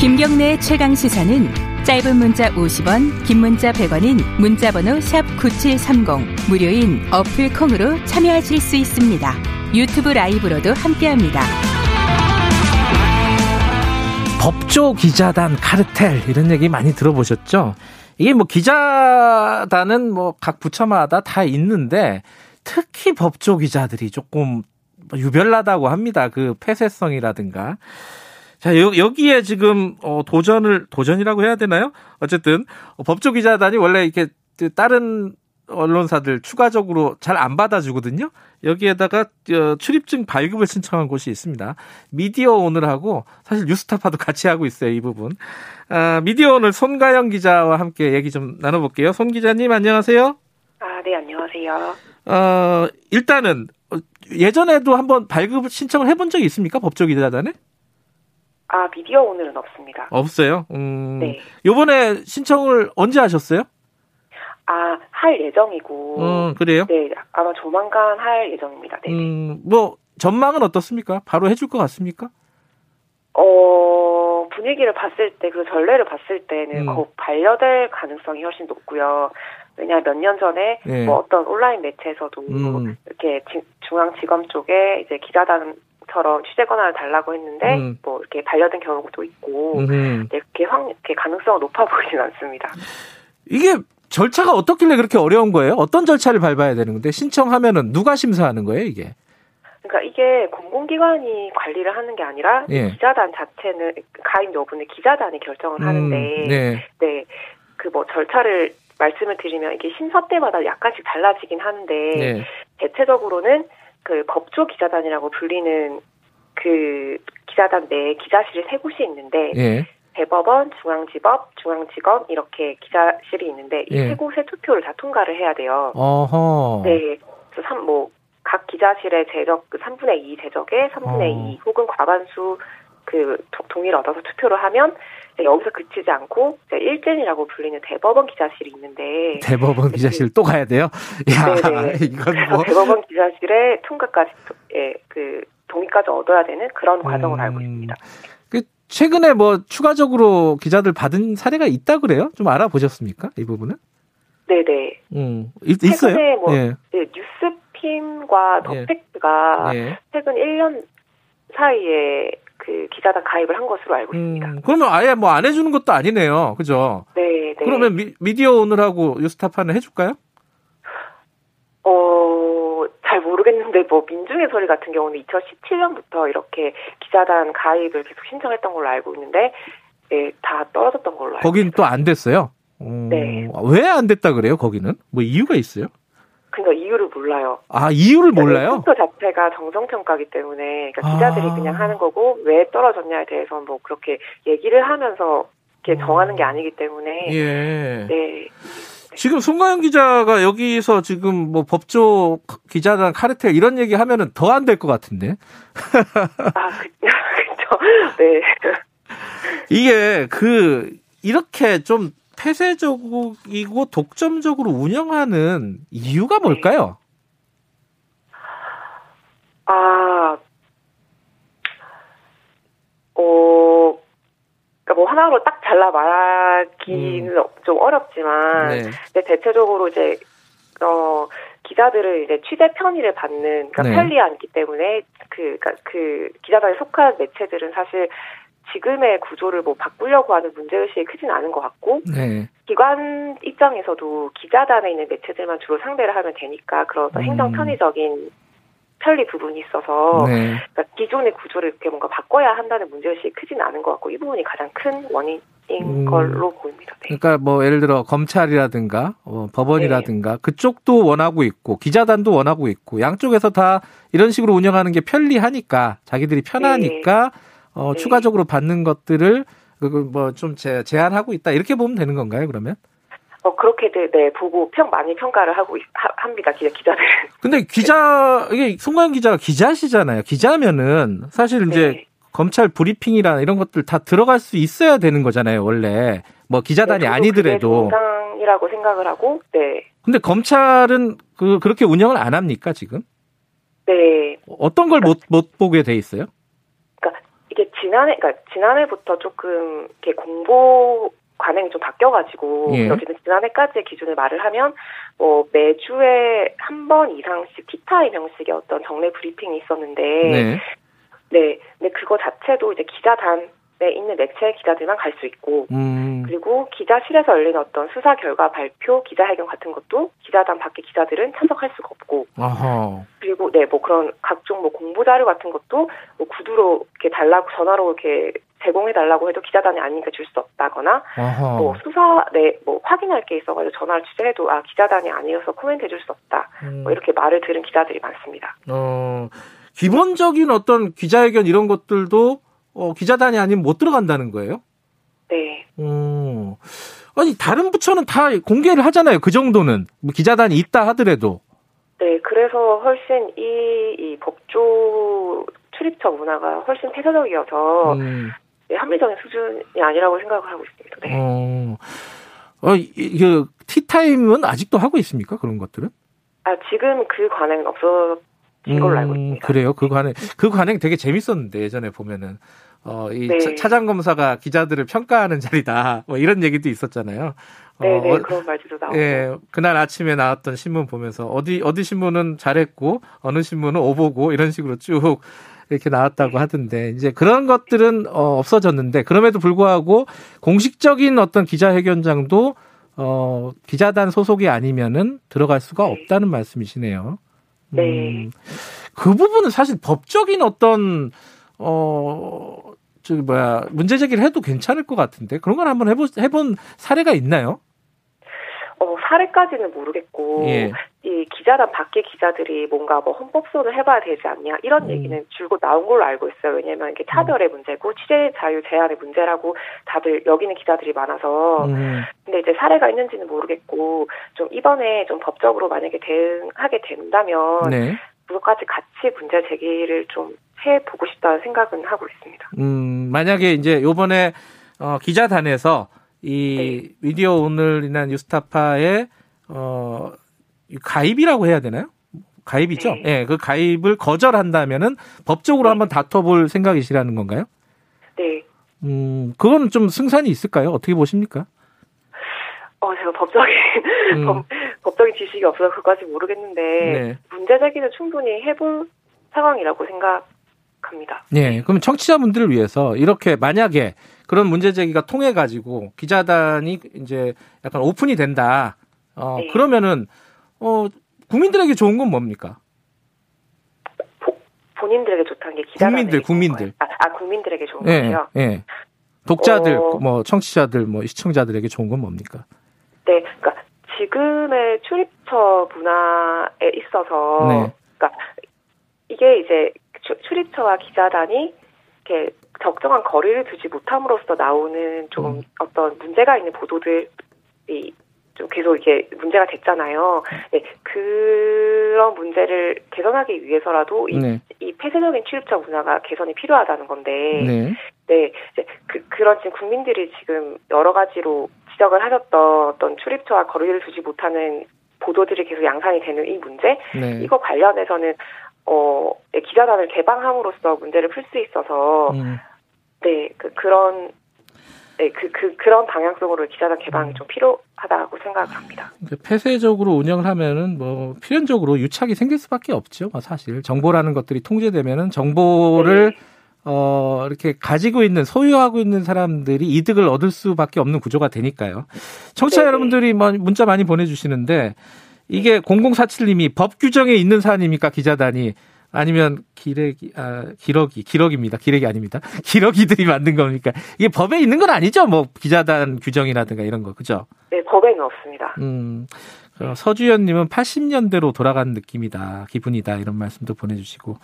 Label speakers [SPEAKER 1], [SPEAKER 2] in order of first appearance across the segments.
[SPEAKER 1] 김경래 최강 시사는 짧은 문자 50원, 긴 문자 100원인 문자번호 샵 #9730 무료인 어플 콩으로 참여하실 수 있습니다. 유튜브 라이브로도 함께합니다.
[SPEAKER 2] 법조 기자단 카르텔 이런 얘기 많이 들어보셨죠? 이게 뭐 기자단은 뭐 각 부처마다 다 있는데 특히 법조 기자들이 조금 유별나다고 합니다. 그 폐쇄성이라든가. 자, 여, 기에 지금 어, 도전을 도전이라고 해야 되나요? 어쨌든 어, 법조 기자단이 원래 이렇게 다른 언론사들 추가적으로 잘 안 받아주거든요. 여기에다가 어, 출입증 발급을 신청한 곳이 있습니다. 미디어 오늘하고 사실 뉴스타파도 같이 하고 있어요. 이 부분. 아, 미디어 오늘 손가영 기자와 함께 얘기 좀 나눠볼게요. 손 기자님 안녕하세요.
[SPEAKER 3] 아, 네 안녕하세요.
[SPEAKER 2] 어, 일단은 예전에도 한번 발급 신청을 해본 적이 있습니까? 법조 기자단에?
[SPEAKER 3] 아, 미디어 오늘은 없습니다.
[SPEAKER 2] 없어요? 음. 네. 요번에 신청을 언제 하셨어요?
[SPEAKER 3] 아, 할 예정이고.
[SPEAKER 2] 음, 그래요?
[SPEAKER 3] 네, 아마 조만간 할 예정입니다. 네.
[SPEAKER 2] 음, 뭐, 전망은 어떻습니까? 바로 해줄 것 같습니까?
[SPEAKER 3] 어, 분위기를 봤을 때, 그 전례를 봤을 때는 음. 곧 반려될 가능성이 훨씬 높고요. 왜냐하면 몇년 전에 네. 뭐 어떤 온라인 매체에서도 음. 이렇게 중앙지검 쪽에 이제 기자단 처럼 취재 권한을 달라고 했는데 음. 뭐 이렇게 반려된 경우도 있고 음. 이렇게 확 이렇게 가능성은 높아 보이진 않습니다.
[SPEAKER 2] 이게 절차가 어떻길래 그렇게 어려운 거예요? 어떤 절차를 밟아야 되는 건데 신청하면은 누가 심사하는 거예요, 이게?
[SPEAKER 3] 그러니까 이게 공공기관이 관리를 하는 게 아니라 예. 기자단 자체는 가입 여부는 기자단이 결정을 음, 하는데 네. 네. 그 뭐 절차를 말씀을 드리면 이게 심사 때마다 약간씩 달라지긴 하는데 네. 대체적으로는 그 법조 기자단이라고 불리는 그 기자단 내에 기자실이 세 곳이 있는데 예. 대법원, 중앙지법, 중앙지검 이렇게 기자실이 있는데 이세 예. 곳의 투표를 다 통과를 해야 돼요. 어허. 네. 그래서 3, 뭐, 각 기자실의 제적, 그 3분의 2 제적에 3분의 어. 2 혹은 과반수 그 동의를 얻어서 투표를 하면 여기서 그치지 않고 일진이라고 불리는 대법원 기자실이 있는데
[SPEAKER 2] 대법원 기자실 또 가야 돼요? 야,
[SPEAKER 3] 네네. 이건 뭐 대법원 기자실의 통과까지 예, 그 동의까지 얻어야 되는 그런 과정을 음, 알고 있습니다.
[SPEAKER 2] 그 최근에 뭐 추가적으로 기자들 받은 사례가 있다 그래요? 좀 알아보셨습니까? 이 부분은?
[SPEAKER 3] 네네.
[SPEAKER 2] 음, 있, 있어요?
[SPEAKER 3] 최근에 뭐 예. 네, 뉴스핌과 더팩트가 예. 예. 최근 1년 사이에 그 기자단 가입을 한 것으로 알고 있습니다. 음,
[SPEAKER 2] 그러면 아예 뭐 안 해주는 것도 아니네요. 그죠?
[SPEAKER 3] 네, 네.
[SPEAKER 2] 그러면 미, 미디어 오늘하고 뉴스타파는 해줄까요?
[SPEAKER 3] 어, 잘 모르겠는데 뭐 민중의 소리 같은 경우는 2017년부터 이렇게 기자단 가입을 계속 신청했던 걸로 알고 있는데 예, 다 떨어졌던 걸로 알고
[SPEAKER 2] 거긴 또 안 됐어요? 음, 네. 왜 안 됐다 그래요? 거기는? 뭐 이유가 있어요?
[SPEAKER 3] 그러니까 이유를 몰라요.
[SPEAKER 2] 아 이유를 몰라요?
[SPEAKER 3] 투표 자체가 정성 평가기 때문에 그러니까 기자들이 아. 그냥 하는 거고 왜 떨어졌냐에 대해서 뭐 그렇게 얘기를 하면서 이렇게 정하는 게 아니기 때문에
[SPEAKER 2] 예. 네. 지금 송가영 기자가 여기서 지금 뭐 법조 기자단 카르텔 이런 얘기 하면은 더 안 될 것 같은데.
[SPEAKER 3] 아, 그, 그렇죠. 네.
[SPEAKER 2] 이게 그 이렇게 좀 폐쇄적이고 독점적으로 운영하는 이유가 네. 뭘까요?
[SPEAKER 3] 아, 어, 그러니까 뭐 하나로 딱 잘라 말하기는 음. 좀 어렵지만, 네. 근데 대체적으로 이제 어 기자들을 이제 취재 편의를 받는 그러니까 네. 편리하기 때문에 그 그러니까 그 기자단에 속한 매체들은 사실 지금의 구조를 뭐 바꾸려고 하는 문제의식이 크진 않은 것 같고 네. 기관 입장에서도 기자단에 있는 매체들만 주로 상대를 하면 되니까 그런 음. 행정 편의적인 편리 부분이 있어서 네. 그러니까 기존의 구조를 이렇게 뭔가 바꿔야 한다는 문제의식이 크진 않은 것 같고 이 부분이 가장 큰 원인인 음. 걸로 보입니다.
[SPEAKER 2] 네. 그러니까 뭐 예를 들어 검찰이라든가 어, 법원이라든가 네. 그쪽도 원하고 있고 기자단도 원하고 있고 양쪽에서 다 이런 식으로 운영하는 게 편리하니까 자기들이 편하니까 네. 어, 네. 추가적으로 받는 것들을 뭐좀 제한하고 있다 이렇게 보면 되는 건가요? 그러면?
[SPEAKER 3] 어 그렇게 네, 네 보고 평 많이 평가를 하고 하, 합니다 기자 기자들.
[SPEAKER 2] 근데 기자 이게 송가영 기자가 기자시잖아요. 기자면은 사실 이제 네. 검찰 브리핑이나 이런 것들 다 들어갈 수 있어야 되는 거잖아요. 원래 뭐 기자단이 네, 아니더라도.
[SPEAKER 3] 정상이라고 생각을 하고. 네.
[SPEAKER 2] 근데 검찰은 그 그렇게 운영을 안 합니까 지금?
[SPEAKER 3] 네.
[SPEAKER 2] 어떤 걸 못못 못 보게 돼 있어요?
[SPEAKER 3] 지난해, 그러니까 지난해부터 조금 이렇게 공보 관행이 좀 바뀌어가지고 예. 어쨌든 지난해까지의 기준을 말을 하면 뭐 매주에 한 번 이상씩 티타임 형식의 어떤 정례 브리핑이 있었는데 네. 네, 근데 그거 자체도 이제 기자단 에 있는 매체 기자들만 갈 수 있고 음. 그리고 기자실에서 열리는 어떤 수사 결과 발표, 기자회견 같은 것도 기자단 밖의 기자들은 참석할 수가 없고 아하. 그리고 네 뭐 그런 각종 뭐 공보 자료 같은 것도 뭐 구두로 이렇게 달라고 전화로 이렇게 제공해 달라고 해도 기자단이 아니니까 줄 수 없다거나 아하. 뭐 수사 네뭐 확인할 게 있어가지고 전화를 취재해도 아 기자단이 아니어서 코멘트 해줄 수 없다 음. 뭐 이렇게 말을 들은 기자들이 많습니다. 어
[SPEAKER 2] 기본적인 어떤 기자회견 이런 것들도 어, 기자단이 아니면 못 들어간다는 거예요?
[SPEAKER 3] 네.
[SPEAKER 2] 음. 아니 다른 부처는 다 공개를 하잖아요. 그 정도는 뭐 기자단이 있다 하더라도.
[SPEAKER 3] 네, 그래서 훨씬 이, 이 법조 출입처 문화가 훨씬 폐쇄적이어서 음. 네, 합리적인 수준이 아니라고 생각을 하고 있습니다. 네. 어,
[SPEAKER 2] 어 이, 티타임은 아직도 하고 있습니까? 그런 것들은?
[SPEAKER 3] 아, 지금 그 관행은 없어 음, 걸로 알고 있습니다.
[SPEAKER 2] 그래요? 그 관행 그 관행 되게 재밌었는데 예전에 보면은 어, 이 네. 차장 검사가 기자들을 평가하는 자리다. 뭐 이런 얘기도 있었잖아요.
[SPEAKER 3] 네, 네, 어, 그런 말도 나오고. 예,
[SPEAKER 2] 그날 아침에 나왔던 신문 보면서 어디 어디 신문은 잘했고 어느 신문은 오보고 이런 식으로 쭉 이렇게 나왔다고 하던데 이제 그런 것들은 어, 없어졌는데 그럼에도 불구하고 공식적인 어떤 기자회견장도 어, 기자단 소속이 아니면은 들어갈 수가 네. 없다는 말씀이시네요.
[SPEAKER 3] 네. 음,
[SPEAKER 2] 그 부분은 사실 법적인 어떤 어 저기 뭐야 문제 제기를 해도 괜찮을 것 같은데 그런 걸 한번 해보 해본 사례가 있나요?
[SPEAKER 3] 어, 사례까지는 모르겠고, 예. 이 기자단 밖의 기자들이 뭔가 뭐 헌법소를 해봐야 되지 않냐, 이런 음. 얘기는 줄곧 나온 걸로 알고 있어요. 왜냐면 이게 차별의 음. 문제고, 취재 자유 제한의 문제라고 다들 여기는 기자들이 많아서. 음. 근데 이제 사례가 있는지는 모르겠고, 좀 이번에 좀 법적으로 만약에 대응하게 된다면, 네. 그것까지 같이 문제 제기를 좀 해보고 싶다는 생각은 하고 있습니다.
[SPEAKER 2] 음, 만약에 이제 요번에 어, 기자단에서 이 네. 미디어 오늘이나 뉴스타파의 어 가입이라고 해야 되나요? 가입이죠. 네. 네, 그 가입을 거절한다면은 법적으로 네. 한번 다퉈볼 생각이시라는 건가요?
[SPEAKER 3] 네.
[SPEAKER 2] 음, 그건 좀 승산이 있을까요? 어떻게 보십니까?
[SPEAKER 3] 어, 제가 법적인, 음. 법, 법적인 지식이 없어서 그것까지 모르겠는데, 네. 문제 제기는 충분히 해볼 상황이라고 생각합니다.
[SPEAKER 2] 네, 그럼 청취자분들을 위해서 이렇게 만약에 그런 문제 제기가 통해 가지고 기자단이 이제 약간 오픈이 된다. 어 네. 그러면은 어 국민들에게 좋은 건 뭡니까?
[SPEAKER 3] 보, 본인들에게 좋다는 게 기자단
[SPEAKER 2] 국민들 국민들
[SPEAKER 3] 아, 아, 국민들에게 좋은 네, 거요?
[SPEAKER 2] 네. 독자들 어... 뭐 청취자들 뭐 시청자들에게 좋은 건 뭡니까?
[SPEAKER 3] 네, 그러니까 지금의 출입처 문화에 있어서 네. 그러니까 이게 이제 출입처와 기자단이 이렇게 적정한 거리를 두지 못함으로써 나오는 좀 음. 어떤 문제가 있는 보도들이 좀 계속 이게 문제가 됐잖아요. 네, 그런 문제를 개선하기 위해서라도 이, 네. 이 폐쇄적인 취급자 문화가 개선이 필요하다는 건데, 네, 네 이제 그, 그런 지금 국민들이 지금 여러 가지로 지적을 하셨던 어떤 출입처와 거리를 두지 못하는 보도들이 계속 양산이 되는 이 문제, 네. 이거 관련해서는 어, 네, 기자단을 개방함으로써 문제를 풀 수 있어서 음. 네, 그, 그런, 네, 그, 그, 그런 방향성으로 기자단 개방이 음. 좀 필요하다고 생각합니다.
[SPEAKER 2] 폐쇄적으로 운영을 하면은 뭐 필연적으로 유착이 생길 수밖에 없죠. 뭐 사실 정보라는 것들이 통제되면은 정보를 네. 어, 이렇게 가지고 있는, 소유하고 있는 사람들이 이득을 얻을 수밖에 없는 구조가 되니까요. 청취자 네. 여러분들이 뭐 문자 많이 보내주시는데, 이게 0047님이 법 규정에 있는 사안입니까, 기자단이? 아니면 기레기 아 기러기 기러기입니다. 기레기 아닙니다. 기러기들이 만든 겁니까? 이게 법에 있는 건 아니죠? 뭐 기자단 규정이라든가 이런 거 그죠?
[SPEAKER 3] 네, 법에는 없습니다.
[SPEAKER 2] 음. 서주연님은 80년대로 돌아가는 느낌이다, 기분이다 이런 말씀도 보내주시고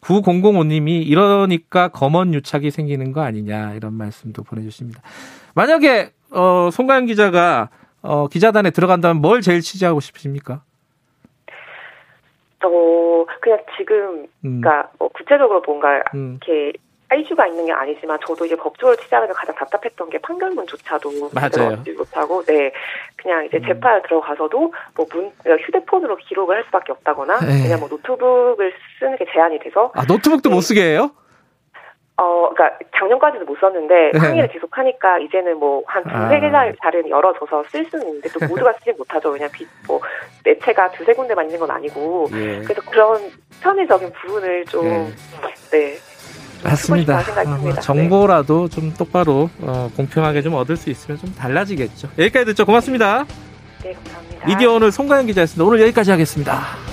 [SPEAKER 2] 9005님이 이러니까 검언 유착이 생기는 거 아니냐 이런 말씀도 보내주십니다. 만약에 어, 송가영 기자가 어, 기자단에 들어간다면 뭘 제일 취재하고 싶으십니까?
[SPEAKER 3] 어, 그냥 지금, 음. 그니까, 뭐, 구체적으로 뭔가, 음. 이렇게, 이슈가 있는 게 아니지만, 저도 이제 법조를 취재하면서 가장 답답했던 게 판결문조차도
[SPEAKER 2] 맞아요.
[SPEAKER 3] 못하고, 네. 그냥 이제 음. 재판에 들어가서도, 뭐, 문, 그러니까 휴대폰으로 기록을 할 수밖에 없다거나, 에이. 네. 그냥 뭐, 노트북을 쓰는 게 제한이 돼서.
[SPEAKER 2] 아, 노트북도 네. 못 쓰게 해요?
[SPEAKER 3] 어, 그러니까 작년까지도 못 썼는데 네. 항의를 계속하니까 이제는 뭐한 두세 개 아. 자리는 열어줘서 쓸 수는 있는데 또 모두가 쓰지 못하죠. 왜냐 비, 뭐 매체가 두세 군데만 있는 건 아니고 예. 그래서 그런 편의적인 부분을 좀 예. 네.
[SPEAKER 2] 맞습니다. 어, 정보라도 네. 좀 똑바로 어, 공평하게 좀 얻을 수 있으면 좀 달라지겠죠. 여기까지 듣죠. 고맙습니다.
[SPEAKER 3] 네, 감사합니다.
[SPEAKER 2] 미디어 오늘 송가연 기자였습니다. 오늘 여기까지 하겠습니다.